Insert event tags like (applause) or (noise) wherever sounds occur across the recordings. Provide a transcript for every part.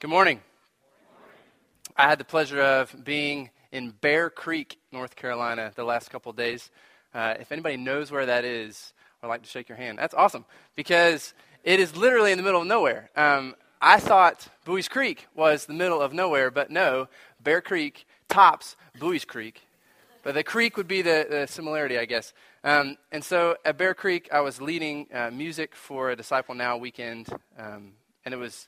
Good morning. I had the pleasure of being in Bear Creek, North Carolina, the last couple days. Uh, if anybody knows where that is, I'd like to shake your hand. That's awesome because it is literally in the middle of nowhere. Um, I thought Bowie's Creek was the middle of nowhere, but no, Bear Creek tops Bowie's Creek. But the creek would be the, the similarity, I guess. Um, and so at Bear Creek, I was leading uh, music for a Disciple Now weekend, um, and it was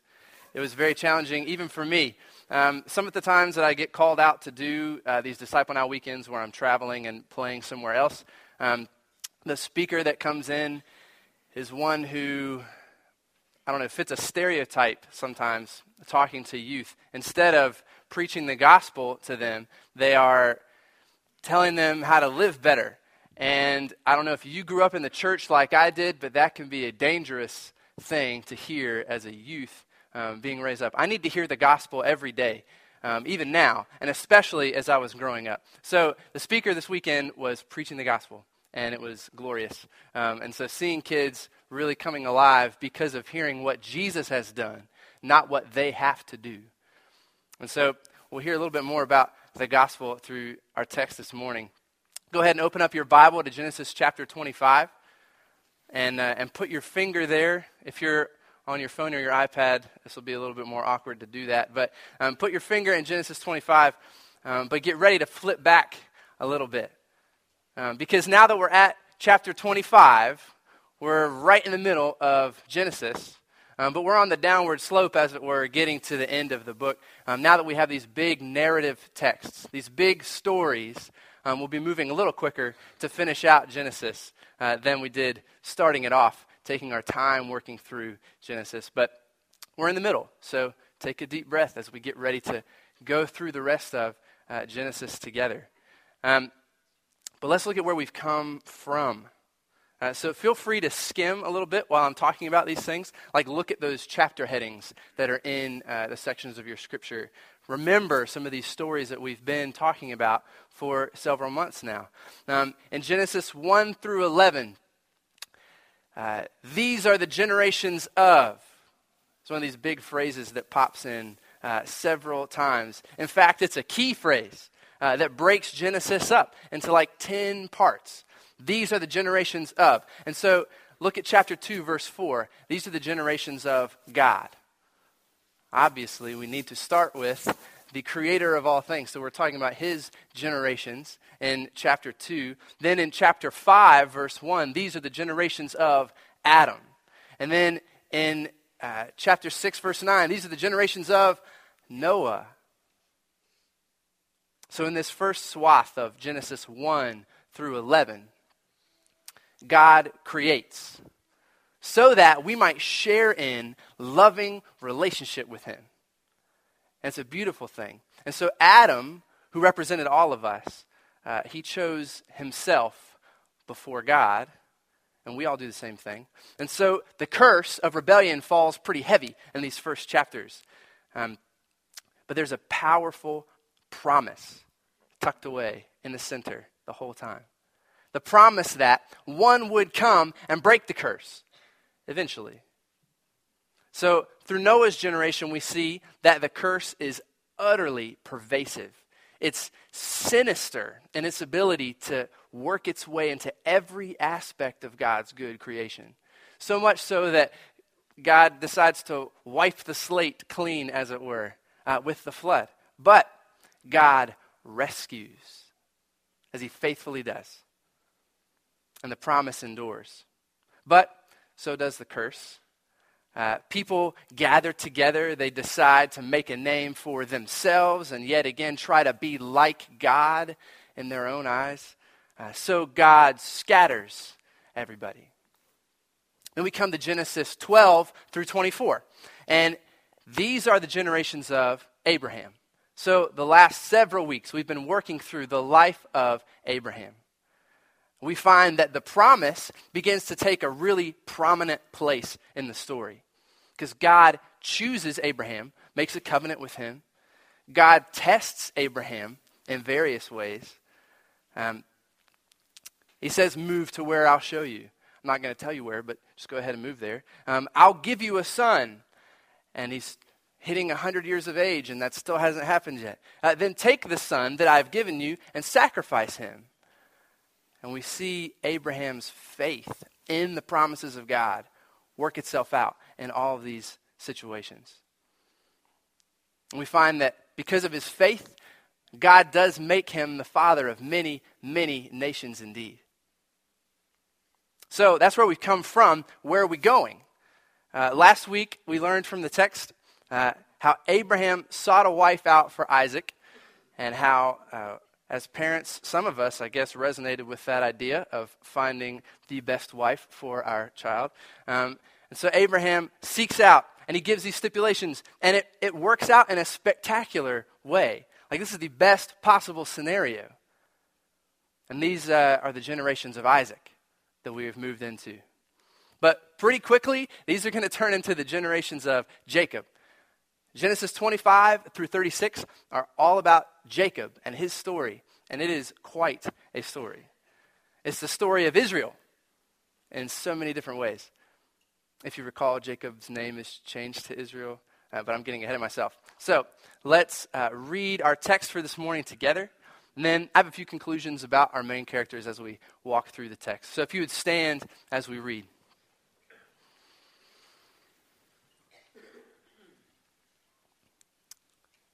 it was very challenging, even for me. Um, some of the times that I get called out to do uh, these Disciple Now weekends where I'm traveling and playing somewhere else, um, the speaker that comes in is one who, I don't know, fits a stereotype sometimes, talking to youth. Instead of preaching the gospel to them, they are telling them how to live better. And I don't know if you grew up in the church like I did, but that can be a dangerous thing to hear as a youth um, being raised up. I need to hear the gospel every day, um, even now, and especially as I was growing up. So the speaker this weekend was preaching the gospel, and it was glorious. Um, and so seeing kids really coming alive because of hearing what Jesus has done, not what they have to do. And so we'll hear a little bit more about the gospel through our text this morning. Go ahead and open up your Bible to Genesis chapter 25 and, uh, and put your finger there. If you're on your phone or your iPad. This will be a little bit more awkward to do that. But um, put your finger in Genesis 25, um, but get ready to flip back a little bit. Um, because now that we're at chapter 25, we're right in the middle of Genesis. Um, but we're on the downward slope, as it were, getting to the end of the book. Um, now that we have these big narrative texts, these big stories, um, we'll be moving a little quicker to finish out Genesis uh, than we did starting it off taking our time working through Genesis. But we're in the middle, so take a deep breath as we get ready to go through the rest of uh, Genesis together. Um, but let's look at where we've come from. Uh, so feel free to skim a little bit while I'm talking about these things. Like look at those chapter headings that are in uh, the sections of your scripture. Remember some of these stories that we've been talking about for several months now. Um, in Genesis 1 through 11, uh, these are the generations of. It's one of these big phrases that pops in uh, several times. In fact, it's a key phrase uh, that breaks Genesis up into like 10 parts. These are the generations of. And so look at chapter 2, verse 4. These are the generations of God. Obviously, we need to start with the creator of all things. So we're talking about his generations in chapter 2. Then in chapter 5, verse 1, these are the generations of Adam. And then in uh, chapter 6, verse 9, these are the generations of Noah. So in this first swath of Genesis 1 through 11, God creates so that we might share in loving relationship with him. It's a beautiful thing. And so Adam, who represented all of us, uh, he chose himself before God. And we all do the same thing. And so the curse of rebellion falls pretty heavy in these first chapters. Um, but there's a powerful promise tucked away in the center the whole time. The promise that one would come and break the curse eventually. So, through Noah's generation, we see that the curse is utterly pervasive. It's sinister in its ability to work its way into every aspect of God's good creation. So much so that God decides to wipe the slate clean, as it were, uh, with the flood. But God rescues, as he faithfully does. And the promise endures. But so does the curse. Uh, people gather together, they decide to make a name for themselves and yet again try to be like God in their own eyes. Uh, so God scatters everybody. Then we come to Genesis 12 through 24. And these are the generations of Abraham. So the last several weeks, we've been working through the life of Abraham. We find that the promise begins to take a really prominent place in the story because God chooses Abraham, makes a covenant with him. God tests Abraham in various ways. Um, he says, Move to where I'll show you. I'm not going to tell you where, but just go ahead and move there. Um, I'll give you a son. And he's, hitting 100 years of age, and that still hasn't happened yet. Uh, then take the son that I've given you and sacrifice him. And we see Abraham's faith in the promises of God work itself out in all of these situations. And we find that because of his faith, God does make him the father of many, many nations indeed. So that's where we've come from. Where are we going? Uh, last week, we learned from the text uh, how Abraham sought a wife out for Isaac, and how, uh, as parents, some of us, I guess, resonated with that idea of finding the best wife for our child. Um, and so Abraham seeks out and he gives these stipulations, and it, it works out in a spectacular way. Like, this is the best possible scenario. And these uh, are the generations of Isaac that we have moved into. But pretty quickly, these are going to turn into the generations of Jacob. Genesis 25 through 36 are all about Jacob and his story, and it is quite a story. It's the story of Israel in so many different ways. If you recall, Jacob's name is changed to Israel, uh, but I'm getting ahead of myself. So let's uh, read our text for this morning together. And then I have a few conclusions about our main characters as we walk through the text. So if you would stand as we read.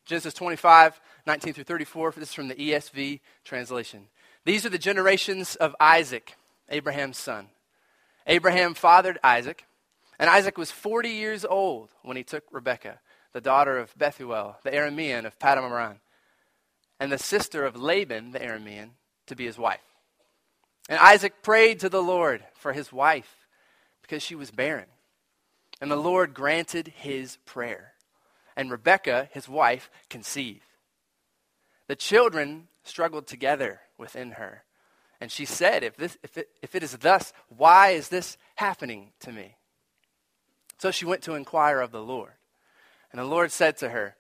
Genesis 25, 19 through 34. This is from the ESV translation. These are the generations of Isaac, Abraham's son. Abraham fathered Isaac. And Isaac was 40 years old when he took Rebekah, the daughter of Bethuel, the Aramean of Paddan and the sister of Laban, the Aramean, to be his wife. And Isaac prayed to the Lord for his wife because she was barren. And the Lord granted his prayer. And Rebekah, his wife, conceived. The children struggled together within her. And she said, if, this, if, it, if it is thus, why is this happening to me? So she went to inquire of the Lord. And the Lord said to her,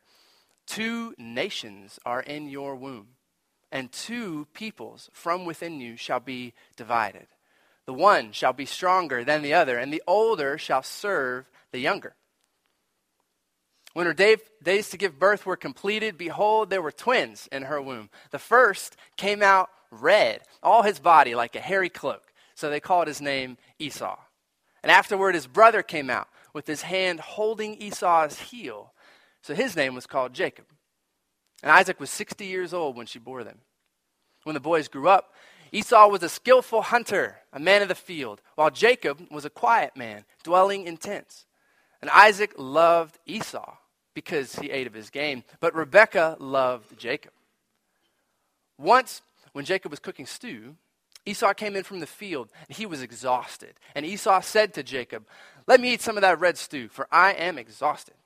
Two nations are in your womb, and two peoples from within you shall be divided. The one shall be stronger than the other, and the older shall serve the younger. When her day, days to give birth were completed, behold, there were twins in her womb. The first came out red, all his body like a hairy cloak. So they called his name Esau. And afterward, his brother came out with his hand holding Esau's heel. So his name was called Jacob. And Isaac was 60 years old when she bore them. When the boys grew up, Esau was a skillful hunter, a man of the field, while Jacob was a quiet man, dwelling in tents. And Isaac loved Esau because he ate of his game, but Rebekah loved Jacob. Once, when Jacob was cooking stew, Esau came in from the field, and he was exhausted. And Esau said to Jacob, Let me eat some of that red stew, for I am exhausted.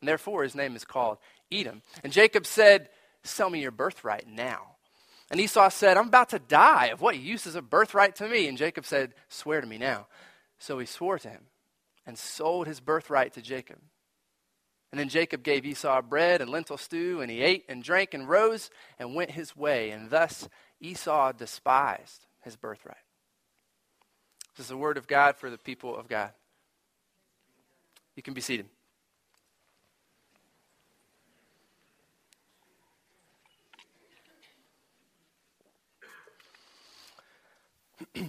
And therefore his name is called Edom. And Jacob said, Sell me your birthright now. And Esau said, I'm about to die. Of what use is a birthright to me? And Jacob said, Swear to me now. So he swore to him and sold his birthright to Jacob. And then Jacob gave Esau bread and lentil stew, and he ate and drank and rose and went his way. And thus Esau despised his birthright. This is the word of God for the people of God. You can be seated. (clears throat)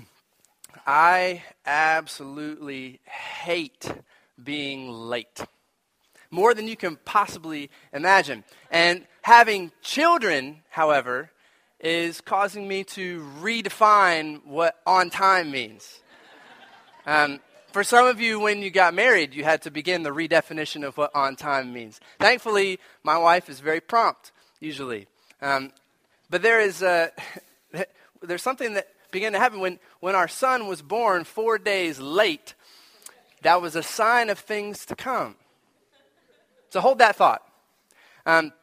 I absolutely hate being late. More than you can possibly imagine. And having children, however, is causing me to redefine what on time means. Um, for some of you, when you got married, you had to begin the redefinition of what on time means. Thankfully, my wife is very prompt, usually. Um, but there is a, (laughs) there's something that began to happen when, when our son was born four days late. That was a sign of things to come. So hold that thought. Um,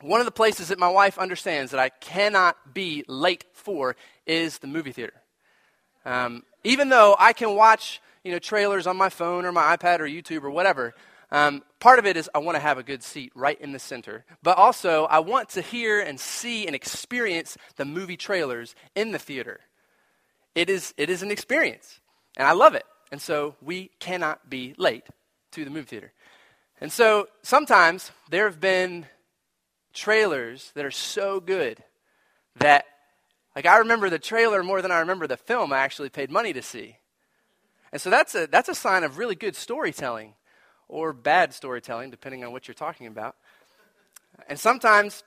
one of the places that my wife understands that I cannot be late for is the movie theater. Um, even though I can watch you know, trailers on my phone or my iPad or YouTube or whatever, um, part of it is I want to have a good seat right in the center. But also, I want to hear and see and experience the movie trailers in the theater. It is, it is an experience, and I love it. And so we cannot be late to the movie theater. And so sometimes there have been trailers that are so good that, like, I remember the trailer more than I remember the film I actually paid money to see. And so that's a, that's a sign of really good storytelling or bad storytelling, depending on what you're talking about. And sometimes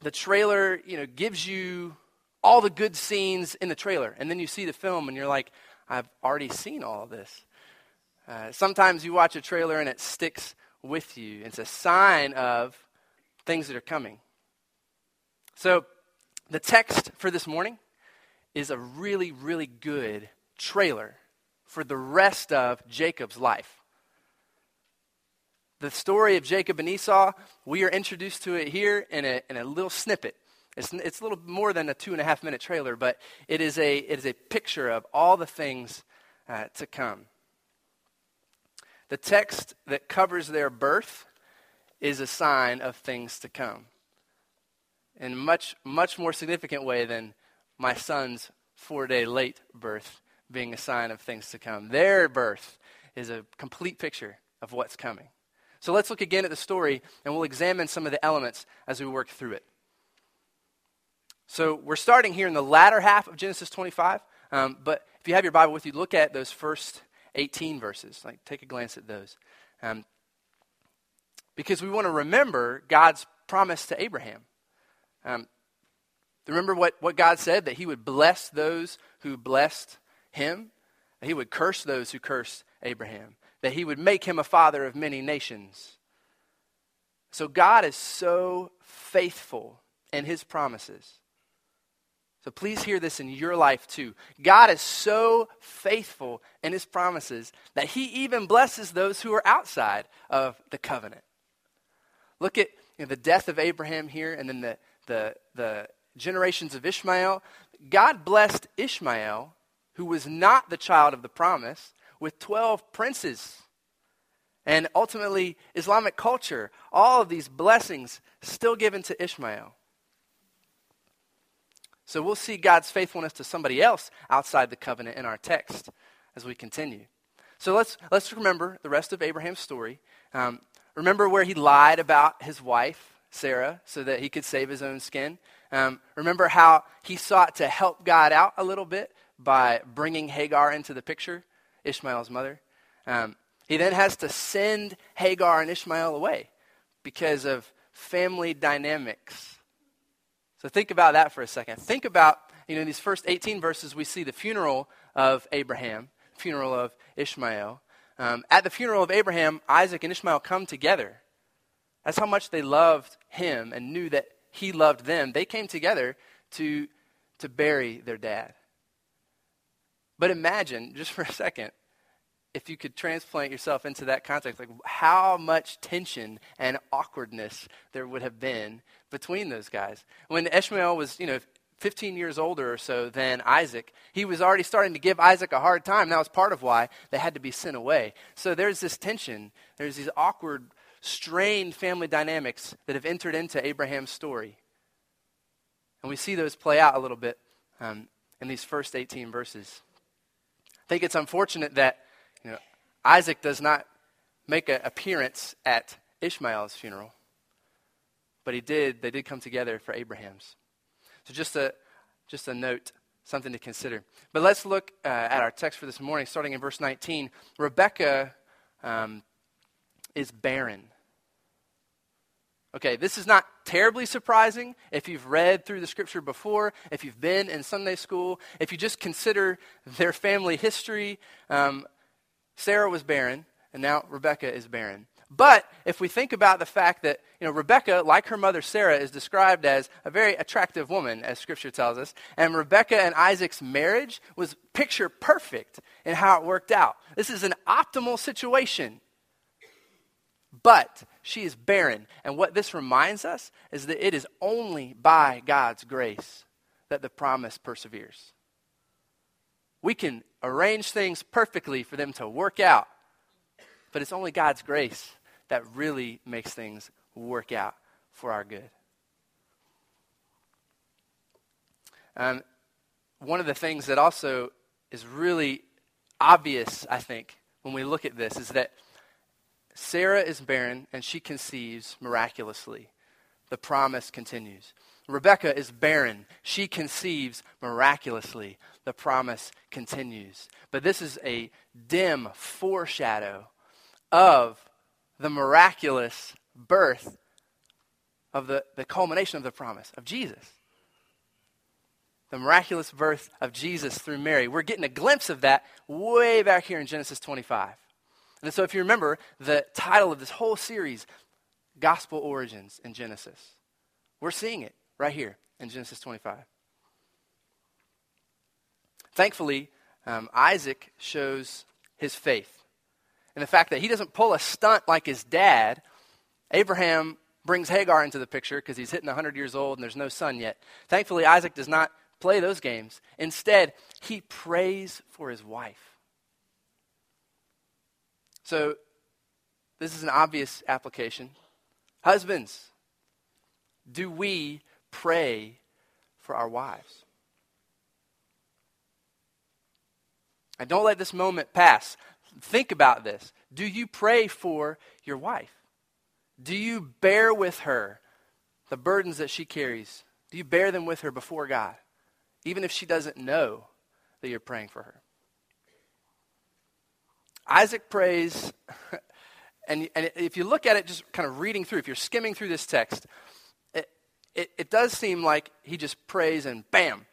the trailer, you know, gives you all the good scenes in the trailer, and then you see the film and you're like, I've already seen all of this. Uh, sometimes you watch a trailer and it sticks with you. It's a sign of things that are coming. So, the text for this morning is a really, really good trailer for the rest of Jacob's life. The story of Jacob and Esau, we are introduced to it here in a, in a little snippet. It's, it's a little more than a two and a half minute trailer, but it is a, it is a picture of all the things uh, to come. The text that covers their birth is a sign of things to come in a much, much more significant way than my son's four day late birth being a sign of things to come. Their birth is a complete picture of what's coming. So let's look again at the story and we'll examine some of the elements as we work through it. So we're starting here in the latter half of Genesis 25. Um, but if you have your Bible with you, look at those first 18 verses. Like, take a glance at those. Um, because we want to remember God's promise to Abraham. Um, remember what, what God said that he would bless those who blessed him, that he would curse those who cursed Abraham, that he would make him a father of many nations. So God is so faithful in his promises. So please hear this in your life too. God is so faithful in his promises that he even blesses those who are outside of the covenant. Look at you know, the death of Abraham here and then the, the, the generations of Ishmael. God blessed Ishmael, who was not the child of the promise, with 12 princes. And ultimately, Islamic culture, all of these blessings still given to Ishmael. So we'll see God's faithfulness to somebody else outside the covenant in our text as we continue. So let's, let's remember the rest of Abraham's story. Um, remember where he lied about his wife, Sarah, so that he could save his own skin. Um, remember how he sought to help God out a little bit by bringing Hagar into the picture, Ishmael's mother. Um, he then has to send Hagar and Ishmael away because of family dynamics so think about that for a second. Think about, you know, in these first 18 verses, we see the funeral of Abraham, funeral of Ishmael. Um, at the funeral of Abraham, Isaac and Ishmael come together. That's how much they loved him and knew that he loved them. They came together to, to bury their dad. But imagine, just for a second, if you could transplant yourself into that context, like how much tension and awkwardness there would have been between those guys. When Ishmael was, you know, 15 years older or so than Isaac, he was already starting to give Isaac a hard time. That was part of why they had to be sent away. So there's this tension, there's these awkward, strained family dynamics that have entered into Abraham's story. And we see those play out a little bit um, in these first 18 verses. I think it's unfortunate that you know, Isaac does not make an appearance at Ishmael's funeral, but he did. They did come together for Abraham's. So just a just a note, something to consider. But let's look uh, at our text for this morning, starting in verse 19. Rebecca um, is barren. Okay, this is not terribly surprising if you've read through the scripture before, if you've been in Sunday school, if you just consider their family history. Um, Sarah was barren, and now Rebecca is barren. But if we think about the fact that you know, Rebecca, like her mother Sarah, is described as a very attractive woman, as Scripture tells us, and Rebecca and Isaac's marriage was picture perfect in how it worked out. This is an optimal situation. But she is barren. And what this reminds us is that it is only by God's grace that the promise perseveres. We can arrange things perfectly for them to work out, but it's only God's grace that really makes things work out for our good. Um, one of the things that also is really obvious, I think, when we look at this is that Sarah is barren and she conceives miraculously. The promise continues. Rebecca is barren. She conceives miraculously. The promise continues. But this is a dim foreshadow of the miraculous birth of the, the culmination of the promise of Jesus. The miraculous birth of Jesus through Mary. We're getting a glimpse of that way back here in Genesis 25. And so, if you remember, the title of this whole series, Gospel Origins in Genesis, we're seeing it right here in Genesis 25. Thankfully, um, Isaac shows his faith. And the fact that he doesn't pull a stunt like his dad, Abraham brings Hagar into the picture because he's hitting 100 years old and there's no son yet. Thankfully, Isaac does not play those games. Instead, he prays for his wife. So, this is an obvious application. Husbands, do we pray for our wives? And don't let this moment pass. Think about this. Do you pray for your wife? Do you bear with her the burdens that she carries? Do you bear them with her before God, even if she doesn't know that you're praying for her? Isaac prays, (laughs) and, and if you look at it, just kind of reading through, if you're skimming through this text, it, it, it does seem like he just prays and bam,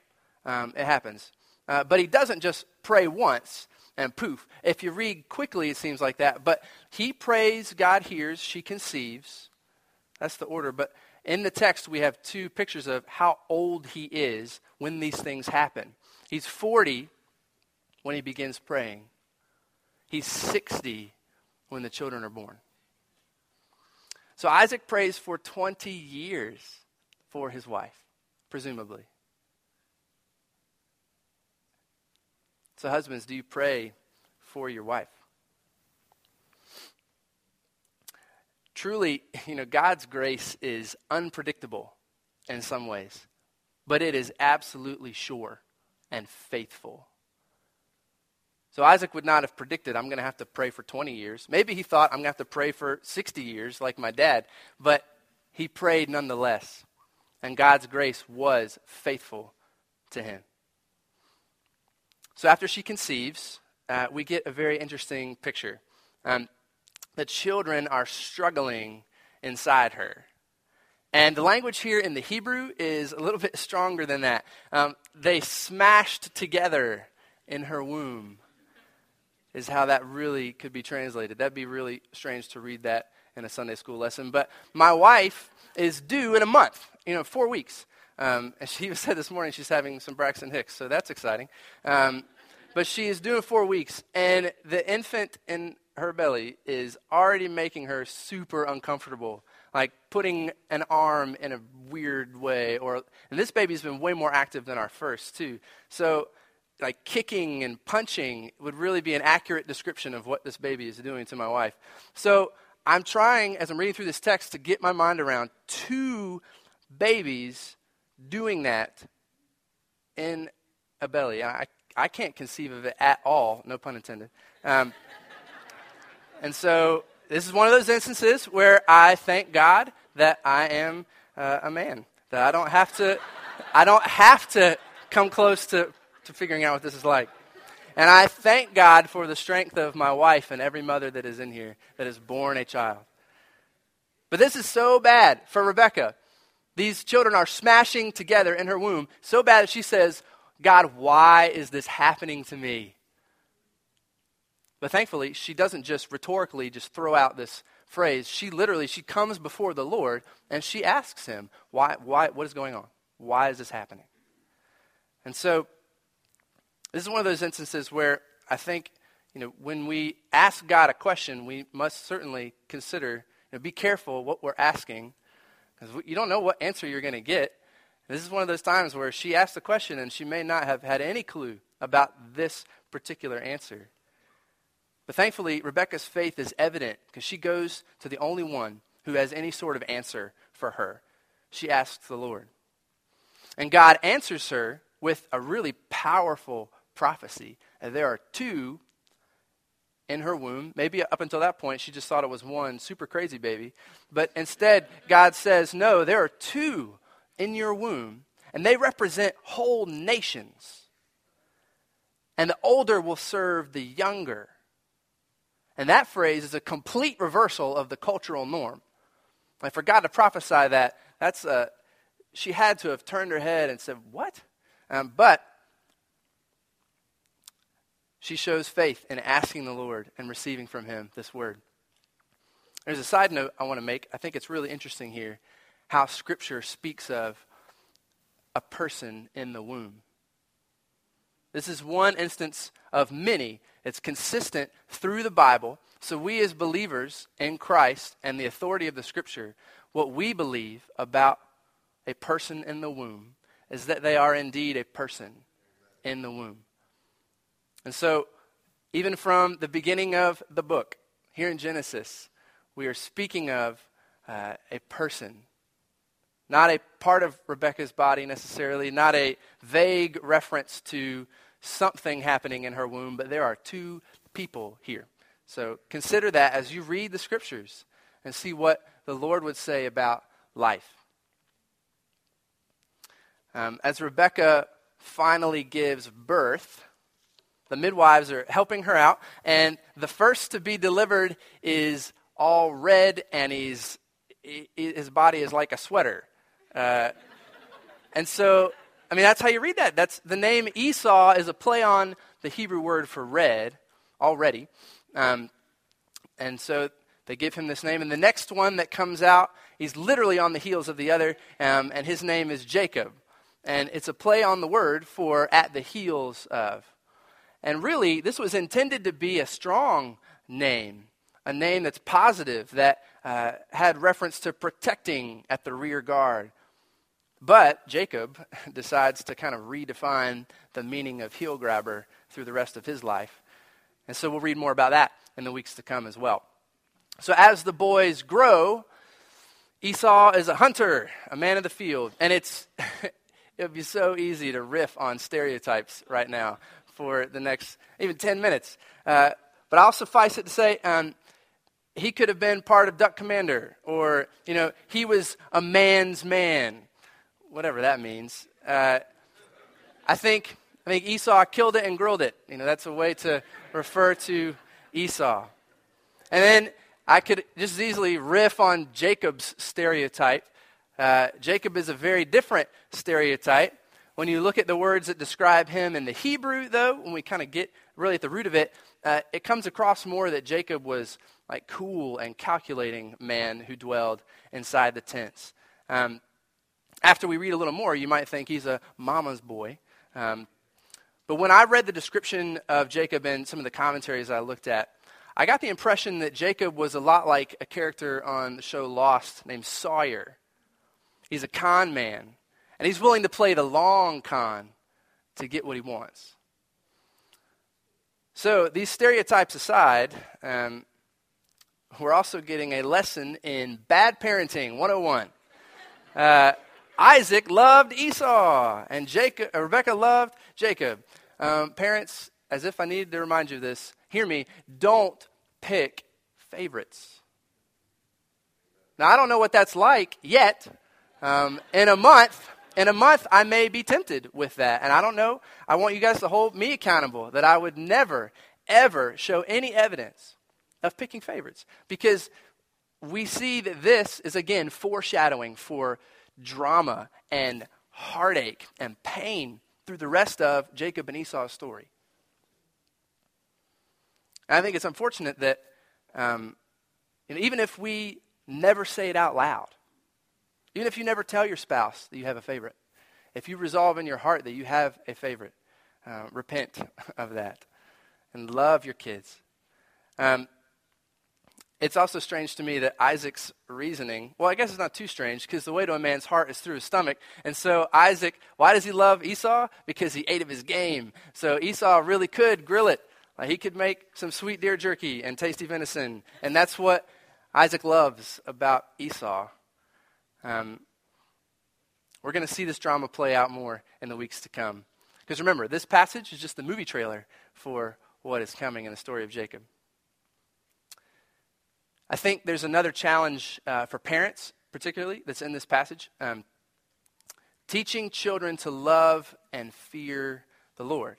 um, it happens. Uh, but he doesn't just pray once and poof. If you read quickly, it seems like that. But he prays, God hears, she conceives. That's the order. But in the text, we have two pictures of how old he is when these things happen. He's 40 when he begins praying, he's 60 when the children are born. So Isaac prays for 20 years for his wife, presumably. So, husbands, do you pray for your wife? Truly, (laughs) you know, God's grace is unpredictable in some ways, but it is absolutely sure and faithful. So Isaac would not have predicted, I'm going to have to pray for 20 years. Maybe he thought, I'm going to have to pray for 60 years, like my dad. But he prayed nonetheless. And God's grace was faithful to him. So after she conceives, uh, we get a very interesting picture. Um, the children are struggling inside her. And the language here in the Hebrew is a little (laughs) bit stronger than that. Um, they smashed together in her womb, is how that really could be translated. That'd be really strange to read that in a Sunday school lesson. But my wife is due in a month, you know, four weeks. Um, (laughs) and she said this morning she's having some Braxton Hicks, so that's exciting. Um, but she is doing four weeks, and the infant in her belly is already making her super uncomfortable, like putting an arm in a weird way. Or and this baby's been way more active than our first too. So like kicking and punching would really be an accurate description of what this baby is doing to my wife. So I'm trying, as I'm reading through this text, to get my mind around two babies doing that in a belly. I, I can't conceive of it at all, no pun intended. Um, (laughs) and so this is one of those instances where I thank God that I am uh, a man, that I don't have to, I don't have to come close to, to figuring out what this is like. And I thank God for the strength of my wife and every mother that is in here that has born a child. But this is so bad for Rebecca. These children are smashing together in her womb so bad that she says, God, why is this happening to me? But thankfully, she doesn't just rhetorically just throw out this phrase. She literally, she comes before the Lord and she asks him, why, why, what is going on? Why is this happening? And so, this is one of those instances where I think, you know, when we ask God a question, we must certainly consider, you know, be careful what we're asking, because you don't know what answer you're going to get. This is one of those times where she asked the question and she may not have had any clue about this particular answer. But thankfully, Rebecca's faith is evident because she goes to the only one who has any sort of answer for her. She asks the Lord. And God answers her with a really powerful prophecy. And there are two in her womb. Maybe up until that point, she just thought it was one super crazy baby. But instead, God says, no, there are two in your womb, and they represent whole nations. And the older will serve the younger. And that phrase is a complete reversal of the cultural norm. Like for God to prophesy that, that's a, she had to have turned her head and said, What? Um, but she shows faith in asking the Lord and receiving from him this word. There's a side note I want to make. I think it's really interesting here how Scripture speaks of a person in the womb. This is one instance of many. It's consistent through the Bible. So, we as believers in Christ and the authority of the Scripture, what we believe about a person in the womb is that they are indeed a person in the womb. And so, even from the beginning of the book, here in Genesis, we are speaking of uh, a person. Not a part of Rebecca's body necessarily, not a vague reference to something happening in her womb, but there are two people here. So consider that as you read the scriptures and see what the Lord would say about life. Um, as Rebecca finally gives birth, the midwives are helping her out, and the first to be delivered is all red, and he's, his body is like a sweater. Uh, and so, I mean, that's how you read that. That's the name Esau is a play on the Hebrew word for red already. Um, and so they give him this name. And the next one that comes out, he's literally on the heels of the other, um, and his name is Jacob. And it's a play on the word for at the heels of. And really, this was intended to be a strong name, a name that's positive, that uh, had reference to protecting at the rear guard. But Jacob (laughs) decides to kind of redefine the meaning of heel grabber through the rest of his life. And so we'll read more about that in the weeks to come as well. So as the boys grow, Esau is a hunter, a man of the field. And it's (laughs) it would be so easy to riff on stereotypes right now for the next even 10 minutes. Uh, but I'll suffice it to say, um, he could have been part of Duck Commander, or, you know, he was a man's man, whatever that means. Uh, I think, I think Esau killed it and grilled it. You know, that's a way to refer to Esau. And then I could just easily riff on Jacob's stereotype. Uh, Jacob is a very different stereotype. When you look at the words that describe him in the Hebrew, though, when we kind of get really at the root of it, uh, it comes across more that Jacob was like cool and calculating man who dwelled inside the tents. Um, after we read a little more, you might think he's a mama's boy. Um, but when I read the description of Jacob in some of the commentaries I looked at, I got the impression that Jacob was a lot like a character on the show Lost named Sawyer. He's a con man. And he's willing to play the long con to get what he wants. So, these stereotypes aside, um, we're also getting a lesson in bad parenting 101. Uh, Isaac loved Esau, and Jacob, Rebecca loved Jacob. Um, parents, as if I needed to remind you of this, hear me, don't pick favorites. Now, I don't know what that's like yet. Um, in a month, in a month, I may be tempted with that. And I don't know. I want you guys to hold me accountable that I would never, ever show any evidence of picking favorites. Because we see that this is, again, foreshadowing for drama and heartache and pain through the rest of Jacob and Esau's story. And I think it's unfortunate that um, even if we never say it out loud, even if you never tell your spouse that you have a favorite, if you resolve in your heart that you have a favorite, uh, repent (laughs) of that and love your kids. Um, it's also strange to me that Isaac's reasoning, well, I guess it's not too strange because the way to a man's heart is through his stomach. And so, Isaac, why does he love Esau? Because he ate of his game. So, Esau really could grill it. Like he could make some sweet deer jerky and tasty venison. And that's what Isaac loves about Esau. Um, we're going to see this drama play out more in the weeks to come. Because remember, this passage is just the movie trailer for what is coming in the story of Jacob. I think there's another challenge uh, for parents, particularly, that's in this passage. Um, teaching children to love and fear the Lord,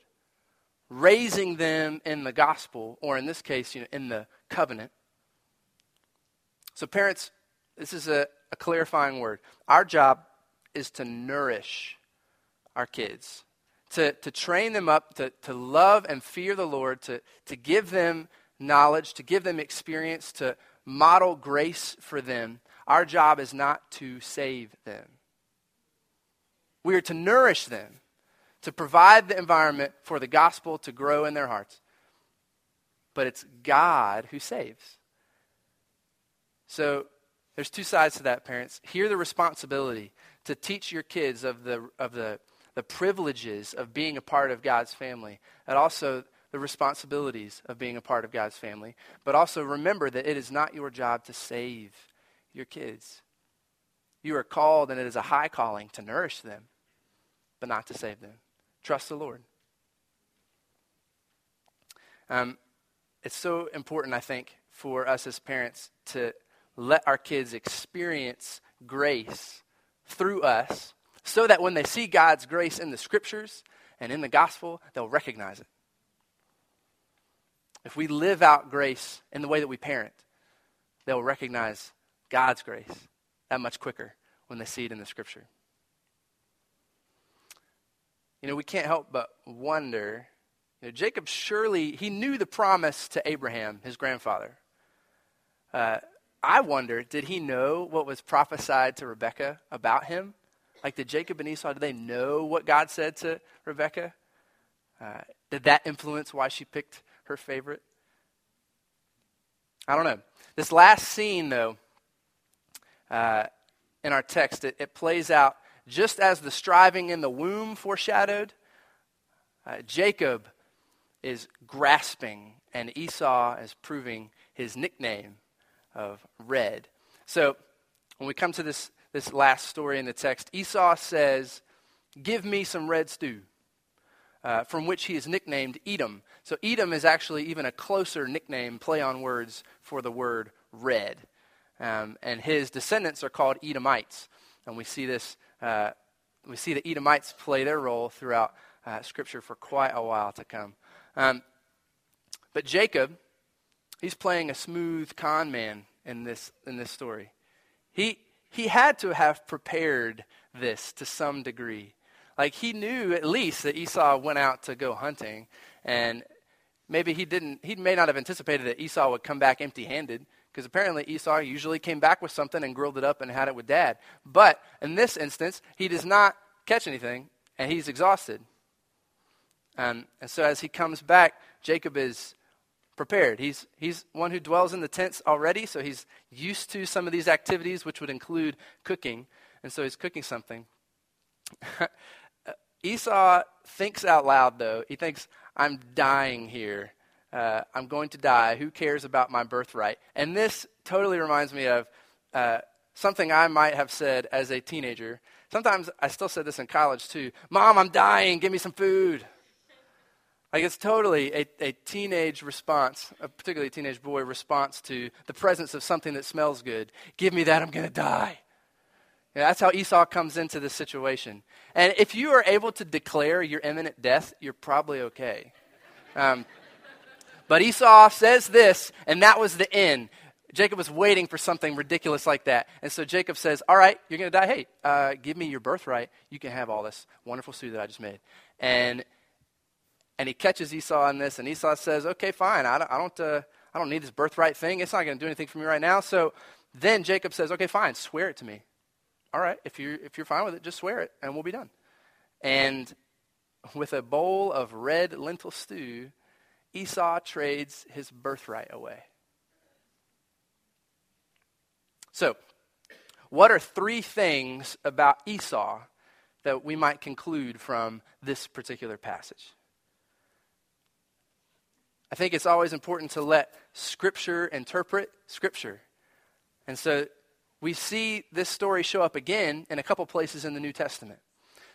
raising them in the gospel, or in this case, you know, in the covenant. So, parents, this is a, a clarifying word. Our job is to nourish our kids, to, to train them up to, to love and fear the Lord, to, to give them knowledge, to give them experience, to model grace for them. Our job is not to save them. We are to nourish them, to provide the environment for the gospel to grow in their hearts. But it's God who saves. So there's two sides to that, parents. Hear the responsibility to teach your kids of the, of the, the privileges of being a part of God's family, and also the responsibilities of being a part of God's family. But also remember that it is not your job to save your kids. You are called, and it is a high calling to nourish them, but not to save them. Trust the Lord. Um, it's so important, I think, for us as parents to let our kids experience grace through us so that when they see God's grace in the scriptures and in the gospel, they'll recognize it. If we live out grace in the way that we parent, they'll recognize God's grace that much quicker when they see it in the scripture. You know, we can't help but wonder. You know, Jacob surely, he knew the promise to Abraham, his grandfather. Uh, I wonder, did he know what was prophesied to Rebekah about him? Like, did Jacob and Esau, did they know what God said to Rebekah? Uh, did that influence why she picked her favorite? I don't know. This last scene, though, uh, in our text, it, it, plays out just as the striving in the womb foreshadowed. Uh, Jacob is grasping, and Esau is proving his nickname of red. So when we come to this, this last story in the text, Esau says, Give me some red stew, uh, from which he is nicknamed Edom. So Edom is actually even a closer nickname, play on words, for the word red. Um, and his descendants are called Edomites. And we see this, uh, we see the Edomites play their role throughout uh, Scripture for quite a while to come. Um, but Jacob, he's playing a smooth con man in this, in this story. He, he had to have prepared this to some degree. Like he knew at least that Esau went out to go hunting, and maybe he didn't, he may not have anticipated that Esau would come back empty handed, because apparently Esau usually came back with something and grilled it up and had it with dad. But in this instance, he does not catch anything, and he's exhausted. Um, and so as he comes back, Jacob is prepared. He's, he's one who dwells in the tents already, so he's used to some of these activities, which would include cooking. And so he's cooking something. (laughs) Esau thinks out loud, though. He thinks, I'm dying here. Uh, I'm going to die. Who cares about my birthright? And this totally reminds me of uh, something I might have said as a teenager. Sometimes I still said this in college, too. Mom, I'm dying. Give me some food. Like it's totally a, a teenage response, a particularly teenage boy response to the presence of something that smells good. Give me that, I'm going to die. Yeah, that's how Esau comes into this situation. And if you are able to declare your imminent death, you're probably okay. Um, but Esau says this, and that was the end. Jacob was waiting for something ridiculous like that. And so Jacob says, All right, you're going to die. Hey, uh, give me your birthright. You can have all this wonderful stew that I just made. And and he catches Esau on this, and Esau says, "Okay, fine. I don't, I don't, uh, I don't need this birthright thing. It's not going to do anything for me right now." So then Jacob says, "Okay, fine. Swear it to me. All right, if you're, if you're fine with it, just swear it, and we'll be done." And with a bowl of red lentil stew, Esau trades his birthright away. So, what are three things about Esau that we might conclude from this particular passage? I think it's always important to let Scripture interpret Scripture. And so we see this story show up again in a couple places in the New Testament.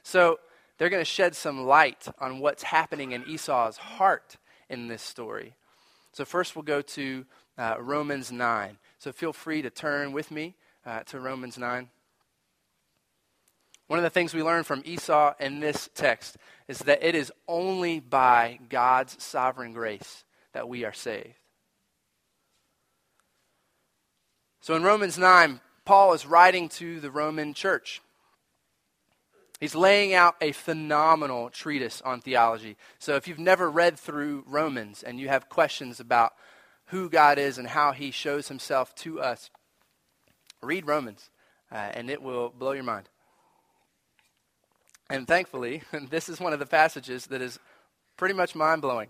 So they're going to shed some light on what's happening in Esau's heart in this story. So first we'll go to uh, Romans 9. So feel free to turn with me uh, to Romans 9. One of the things we learn from Esau in this text is that it is only by God's sovereign grace that we are saved. So in Romans 9, Paul is writing to the Roman church. He's laying out a phenomenal treatise on theology. So if you've never read through Romans and you have questions about who God is and how he shows himself to us, read Romans, uh, and it will blow your mind. And thankfully, (laughs) this is one of the passages that is pretty much mind blowing.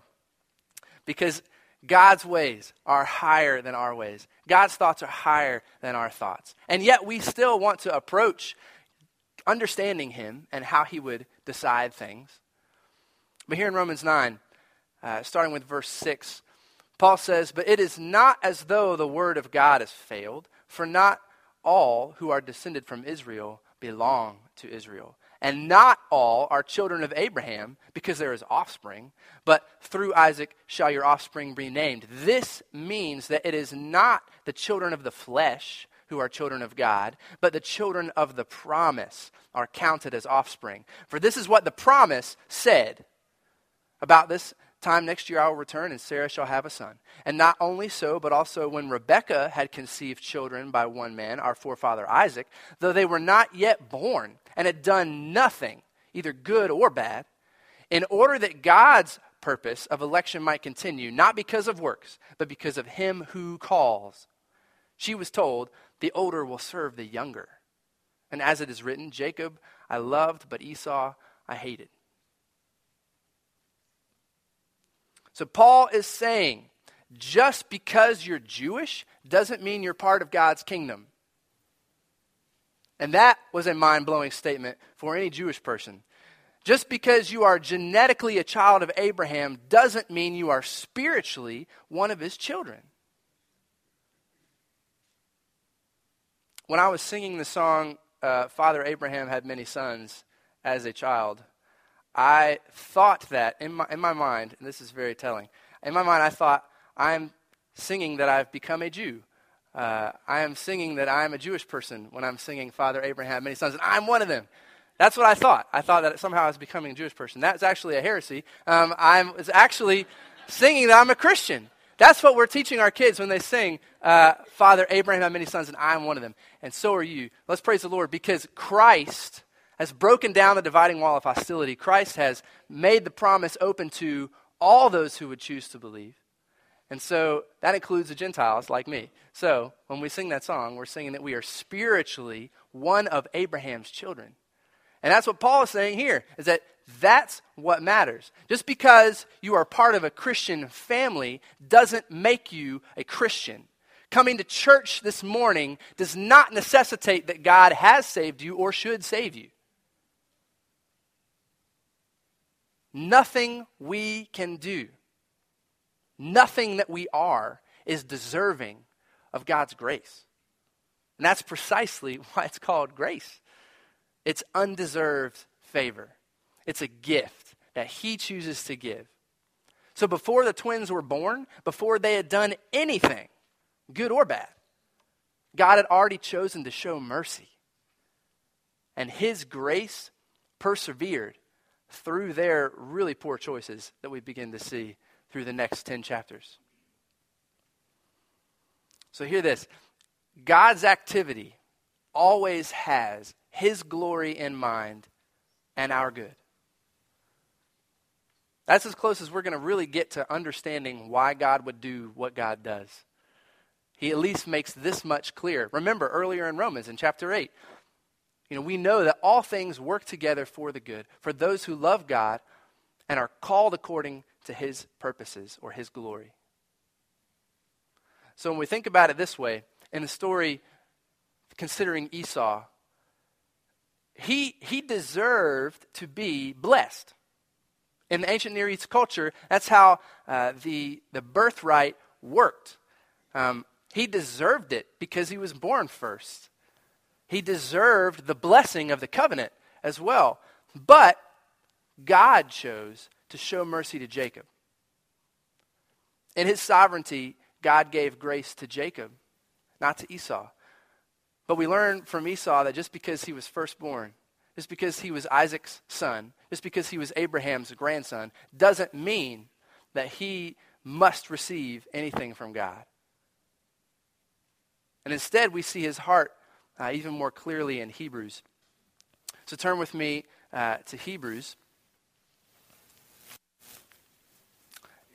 Because God's ways are higher than our ways. God's thoughts are higher than our thoughts. And yet we still want to approach understanding Him and how He would decide things. But here in Romans 9, uh, starting with verse 6, Paul says, But it is not as though the word of God has failed, for not all who are descended from Israel belong to Israel. And not all are children of Abraham, because there is offspring, but through Isaac shall your offspring be named. This means that it is not the children of the flesh who are children of God, but the children of the promise are counted as offspring. For this is what the promise said about this time next year I will return, and Sarah shall have a son. And not only so, but also when Rebekah had conceived children by one man, our forefather Isaac, though they were not yet born and had done nothing, either good or bad, in order that God's purpose of election might continue, not because of works, but because of him who calls. She was told, The older will serve the younger. And as it is written, Jacob I loved, but Esau I hated. So Paul is saying, just because you're Jewish doesn't mean you're part of God's kingdom. And that was a mind blowing statement for any Jewish person. Just because you are genetically a child of Abraham doesn't mean you are spiritually one of his children. When I was singing the song, uh, Father Abraham Had Many Sons, as a child, I thought that in my, in my mind, and this is very telling, in my mind, I thought, I'm singing that I've become a Jew. Uh, I am singing that I'm a Jewish person when I'm singing Father Abraham many sons, and I'm one of them. That's what I thought. I thought that somehow I was becoming a Jewish person. That's actually a heresy. Um, I was actually singing that I'm a Christian. That's what we're teaching our kids when they sing, uh, Father Abraham had many sons, and I'm one of them. And so are you. Let's praise the Lord because Christ has broken down the dividing wall of hostility. Christ has made the promise open to all those who would choose to believe. And so that includes the Gentiles like me. So when we sing that song, we're singing that we are spiritually one of Abraham's children. And that's what Paul is saying here, is that that's what matters. Just because you are part of a Christian family doesn't make you a Christian. Coming to church this morning does not necessitate that God has saved you or should save you. Nothing we can do, nothing that we are, is deserving of God's grace. And that's precisely (laughs) why it's called grace. It's undeserved favor, it's a gift that He chooses to give. So before the twins were born, before they had done anything, good or bad, God had already chosen to show mercy. And His grace persevered through their really poor choices that we begin to see through the next 10 chapters. So, hear this God's activity always has His glory in mind and our good. That's as close as we're going to really get to understanding why God would do what God does. He at least makes this much clear. Remember earlier in Romans in chapter 8, you know, we know that all things work together for the good, for those who love God and are called according to his purposes or his glory. So when we think about it this way, in the story considering Esau, he, he deserved to be blessed. In the ancient Near East culture, that's how uh, the, the birthright worked. Um, he deserved it because he was born first. He deserved the blessing of the covenant as well. But God chose to show mercy to Jacob. In his sovereignty, God gave grace to Jacob not to Esau. But we learn from Esau that just because he was firstborn, just because he was Isaac's son, just because he was Abraham's grandson, doesn't mean that he must receive anything from God. And instead, we see his heart uh, even more clearly in Hebrews. So turn with me uh, to Hebrews.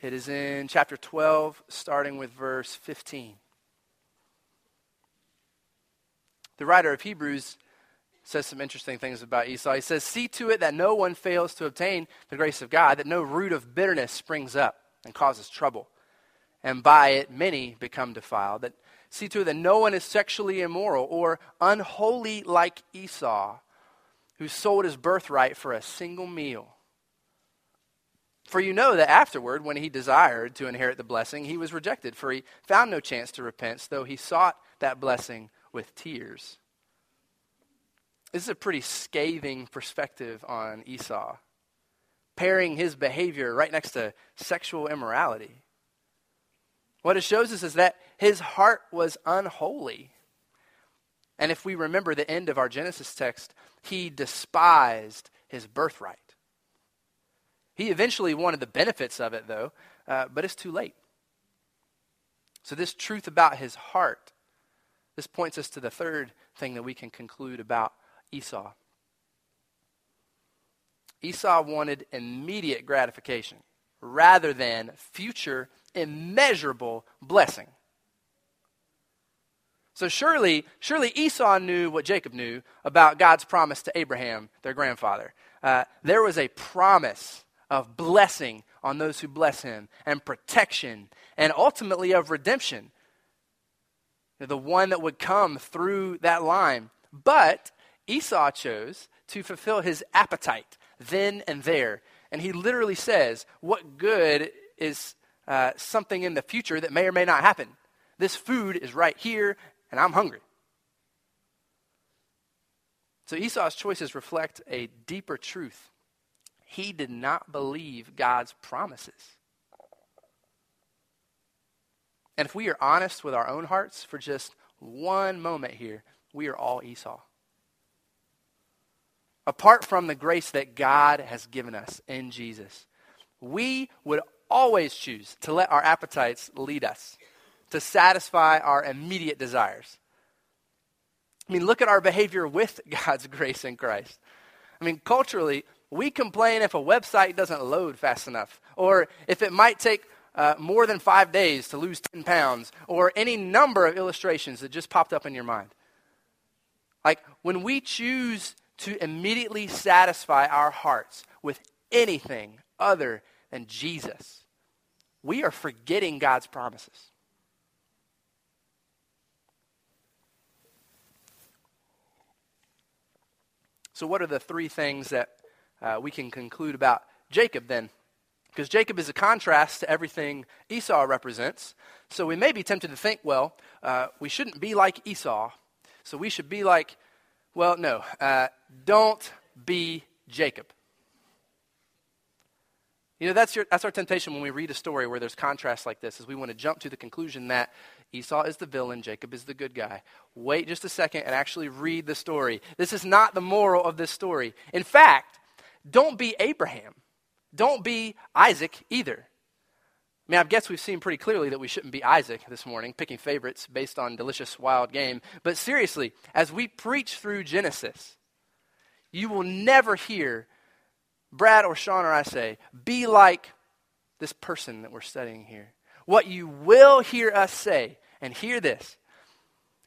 It is in chapter 12, starting with verse 15. The writer of Hebrews says some interesting things about Esau. He says, See to it that no one fails to obtain the grace of God, that no root of bitterness springs up and causes trouble, and by it many become defiled. That see to it that no one is sexually immoral or unholy like Esau, who sold his birthright for a single meal. For you know that afterward, when he desired to inherit the blessing, he was rejected, for he found no chance to repent, though he sought that blessing with tears. This is a pretty scathing perspective on Esau, pairing his behavior right next to sexual immorality. What it shows us is that his heart was unholy. And if we remember the end of our Genesis text, he despised his birthright. He eventually wanted the benefits of it, though, uh, but it's too late. So, this truth about his heart this points us to the third thing that we can conclude about Esau. Esau wanted immediate gratification rather than future immeasurable blessing. So surely, surely Esau knew what Jacob knew about God's promise to Abraham, their grandfather. Uh, there was a promise of blessing on those who bless him, and protection, and ultimately of redemption the one that would come through that line. But Esau chose to fulfill his appetite then and there. And he literally says, What good is uh, something in the future that may or may not happen? This food is right here, and I'm hungry. So Esau's choices reflect a deeper truth. He did not believe God's promises. And if we are honest with our own hearts for just one moment here, we are all Esau. Apart from the grace that God has given us in Jesus, we would always choose to let our appetites lead us, to satisfy our immediate desires. I mean, look at our behavior with (laughs) God's grace in Christ. I mean, culturally, we complain if a website doesn't load fast enough, or if it might take uh, more than five days to lose 10 pounds, or any number of illustrations that just popped up in your mind. Like when we choose to immediately satisfy our hearts with anything other than Jesus, we are forgetting God's promises. So, what are the three things that uh, we can conclude about Jacob then? Because Jacob is a contrast to everything Esau represents. So we may be tempted to think, well, uh, we shouldn't be like Esau. So we should be like, well, no, uh, don't be Jacob. You know, that's, your, that's our temptation when we read a story where there's contrast like this, is we want to jump to the conclusion that Esau is the villain, Jacob is the good guy. Wait just a second and actually read the story. This is not the moral of this story. In fact, don't be Abraham. Don't be Isaac either. I mean, I guess we've seen pretty clearly that we shouldn't be Isaac this morning, picking favorites based on delicious wild game. But seriously, as we preach through Genesis, you will never hear Brad or Sean or I say, be like this person that we're studying here. What you will hear us say, and hear this,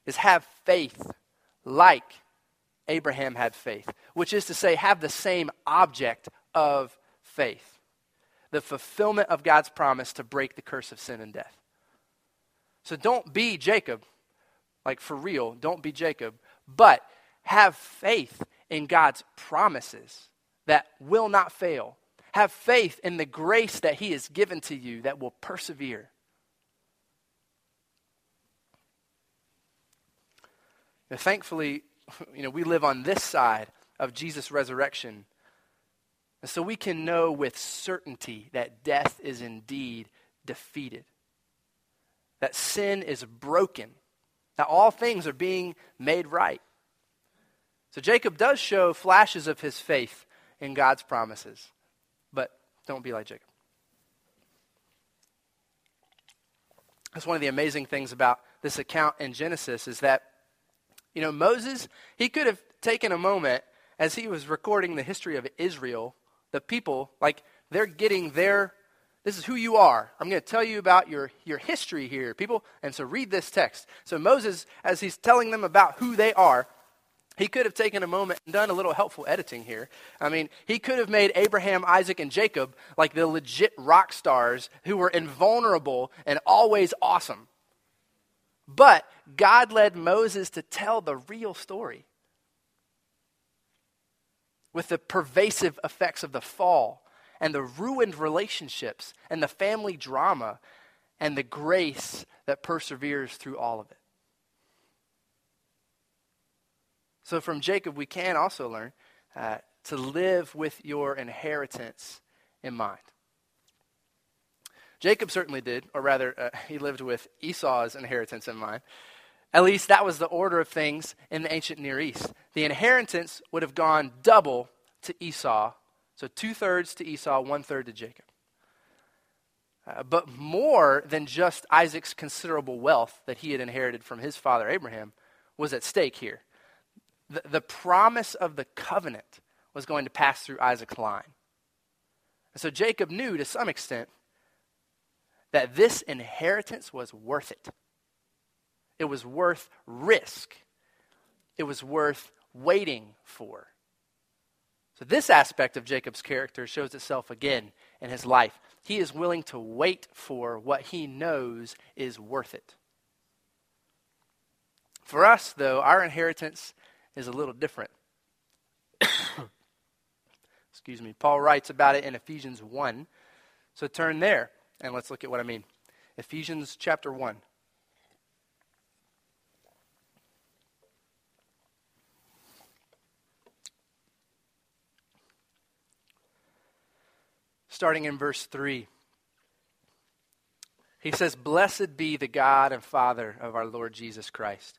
is have faith like Abraham had faith, which is to say, have the same object of faith, the fulfillment of God's promise to break the curse of sin and death. So don't be Jacob, like for real, don't be Jacob, but have faith in God's promises that will not fail. Have faith in the grace that He has given to you that will persevere. Now, thankfully, (laughs) you know, we live on this side of Jesus' resurrection and so we can know with certainty that death is indeed defeated, that sin is broken, that all things are being made right. So, Jacob does show flashes of his faith in God's promises, but don't be like Jacob. That's one of the amazing things about this account in Genesis is that, you know, Moses, he could have taken a moment as he was recording the history of Israel, the people, like, they're getting their this is who you are. I'm going to tell you about your, your history here, people. And so read this text. So Moses, as he's telling them about who they are, he could have taken a moment and done a little helpful editing here. I mean, he could have made Abraham, Isaac, and Jacob like the legit rock stars who were invulnerable and always awesome. But God led Moses to tell the real story with the pervasive effects of the fall and the ruined relationships and the family drama and the grace that perseveres through all of it. So, from Jacob, we can also learn uh, to live with your inheritance in mind. Jacob certainly did, or rather, uh, (laughs) he lived with Esau's inheritance in mind. At least that was the order of things in the ancient Near East. The inheritance would have gone double to Esau so two thirds to Esau, one third to Jacob. Uh, but more than just Isaac's considerable wealth that he had inherited from his father Abraham was at stake here. The, the promise of the covenant was going to pass through Isaac's line. And so Jacob knew to some extent that this inheritance was worth it. It was worth risk. It was worth waiting for. So, this aspect of Jacob's character shows itself again in his life. He is willing to wait for what he knows is worth it. For us, though, our inheritance is a little different. (coughs) Excuse me. Paul writes about it in Ephesians 1. So turn there and let's look at what I mean. Ephesians chapter 1. starting in verse 3. He says, Blessed be the God and Father of our Lord Jesus Christ,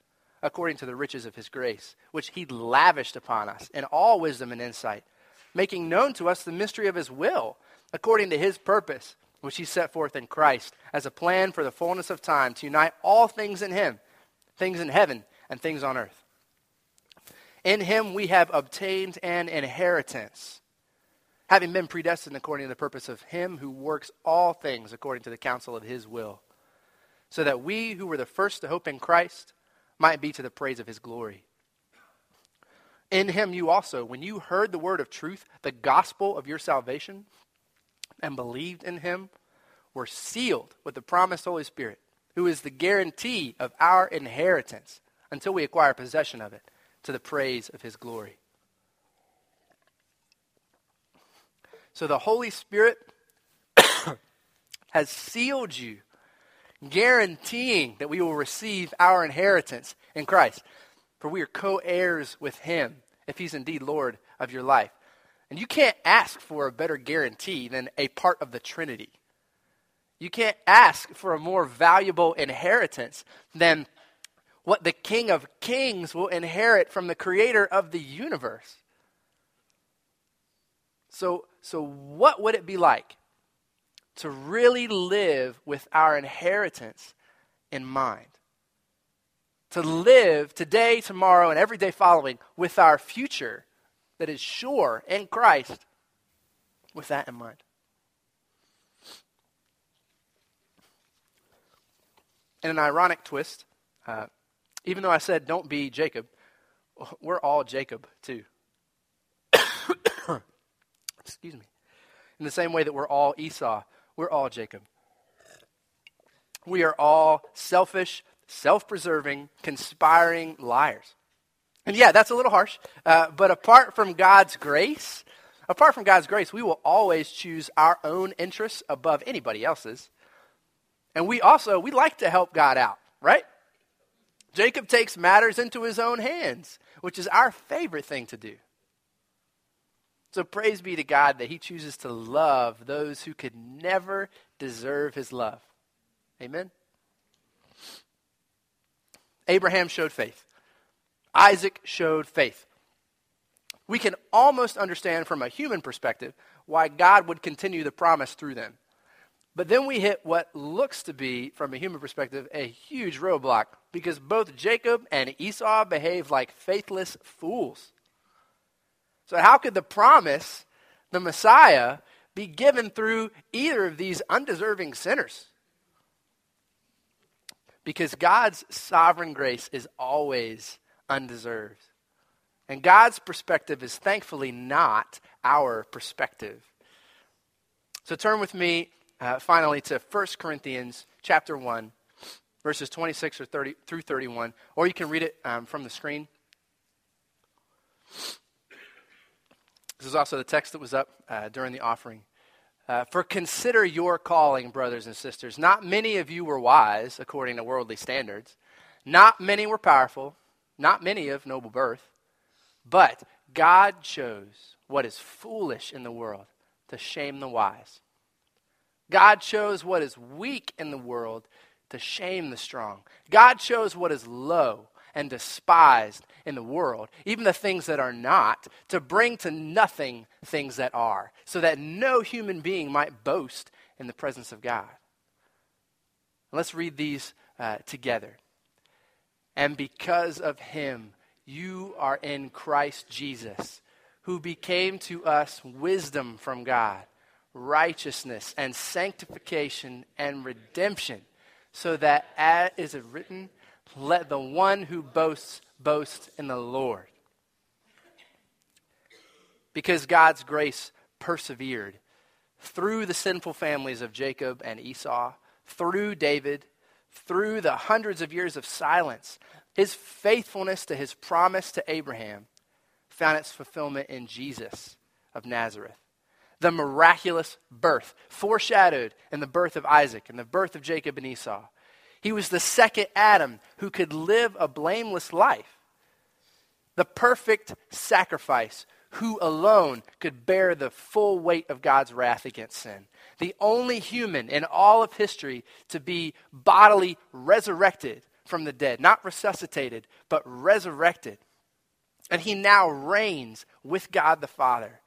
according to the riches of his grace, which he lavished upon us in all wisdom and insight, making known to us the mystery of his will, according to his purpose, which he set forth in Christ, as a plan for the fullness of time to unite all things in him, things in heaven and things on earth. In him we have obtained an inheritance having been predestined according to the purpose of him who works all things according to the counsel of his will, so that we who were the first to hope in Christ might be to the praise of his glory. In him you also, when you heard the word of truth, the gospel of your salvation, and believed in him, were sealed with the promised Holy Spirit, who is the guarantee of our inheritance until we acquire possession of it, to the praise of his glory. So the Holy Spirit (coughs) has sealed you, guaranteeing that we will receive our inheritance in Christ. For we are co heirs with Him if He's indeed Lord of your life. And you can't ask for a better guarantee than a part of the Trinity. You can't ask for a more valuable inheritance than what the King of Kings will inherit from the Creator of the universe. So, so what would it be like to really live with our inheritance in mind? To live today, tomorrow, and every day following with our future that is sure in Christ with that in mind. In an ironic twist, uh, even though I said don't be Jacob, we're all Jacob too. (coughs) Excuse me. In the same way that we're all Esau, we're all Jacob. We are all selfish, self preserving, conspiring liars. And yeah, that's a little harsh, uh, but apart from God's grace, apart from God's grace, we will always choose our own interests above anybody else's. And we also, we like to help God out, right? Jacob takes matters into his own hands, which is our favorite thing to do. So praise be to God that he chooses to love those who could never deserve his love. Amen. Abraham showed faith. Isaac showed faith. We can almost understand from a human perspective why God would continue the promise through them. But then we hit what looks to be, from a human perspective, a huge roadblock because both Jacob and Esau behaved like faithless fools. So, how could the promise, the Messiah, be given through either of these undeserving sinners? Because God's sovereign grace is always undeserved. And God's perspective is thankfully not our perspective. So turn with me uh, finally to 1 Corinthians chapter 1, verses 26 or 30, through 31, or you can read it um, from the screen. This is also the text that was up uh, during the offering. Uh, For consider your calling, brothers and sisters. Not many of you were wise according to worldly standards. Not many were powerful. Not many of noble birth. But God chose what is foolish in the world to shame the wise. God chose what is weak in the world to shame the strong. God chose what is low and despised in the world, even the things that are not, to bring to nothing things that are, so that no human being might boast in the presence of God. Let's read these uh, together. And because of him, you are in Christ Jesus, who became to us wisdom from God, righteousness and sanctification and redemption, so that as is written, let the one who boasts boast in the Lord. Because God's grace persevered through the sinful families of Jacob and Esau, through David, through the hundreds of years of silence, his faithfulness to his promise to Abraham found its fulfillment in Jesus of Nazareth. The miraculous birth, foreshadowed in the birth of Isaac and the birth of Jacob and Esau, he was the second Adam who could live a blameless life. The perfect sacrifice who alone could bear the full weight of God's wrath against sin. The only human in all of history to be bodily resurrected from the dead, not resuscitated, but resurrected. And he now reigns with God the Father.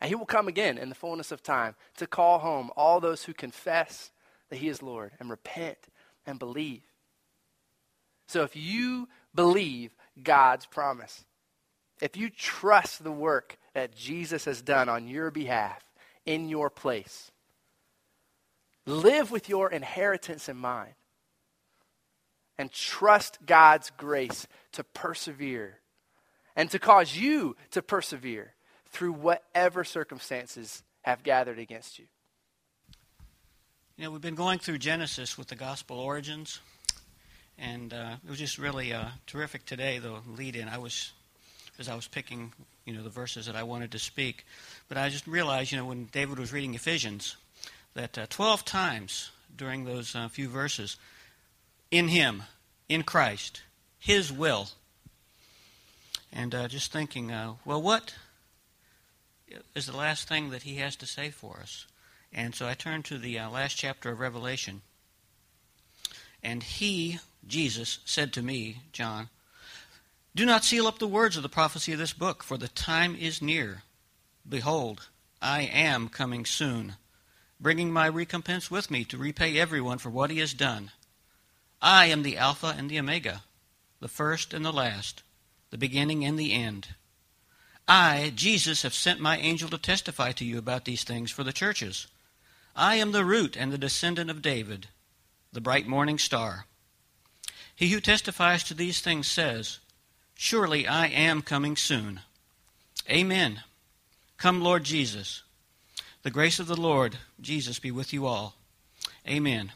And he will come again in the fullness of time to call home all those who confess that he is Lord and repent and believe. So if you believe God's promise, if you trust the work that Jesus has done on your behalf in your place, live with your inheritance in mind and trust God's grace to persevere and to cause you to persevere through whatever circumstances have gathered against you. You know, we've been going through Genesis with the gospel origins, and uh, it was just really uh, terrific today, the lead in. I was, as I was picking, you know, the verses that I wanted to speak, but I just realized, you know, when David was reading Ephesians, that uh, 12 times during those uh, few verses, in Him, in Christ, His will. And uh, just thinking, uh, well, what is the last thing that He has to say for us? And so I turn to the uh, last chapter of Revelation. And he, Jesus, said to me, John, Do not seal up the words of the prophecy of this book, for the time is near. Behold, I am coming soon, bringing my recompense with me to repay everyone for what he has done. I am the Alpha and the Omega, the first and the last, the beginning and the end. I, Jesus, have sent my angel to testify to you about these things for the churches. I am the root and the descendant of David, the bright morning star. He who testifies to these things says, Surely I am coming soon. Amen. Come, Lord Jesus. The grace of the Lord Jesus be with you all. Amen.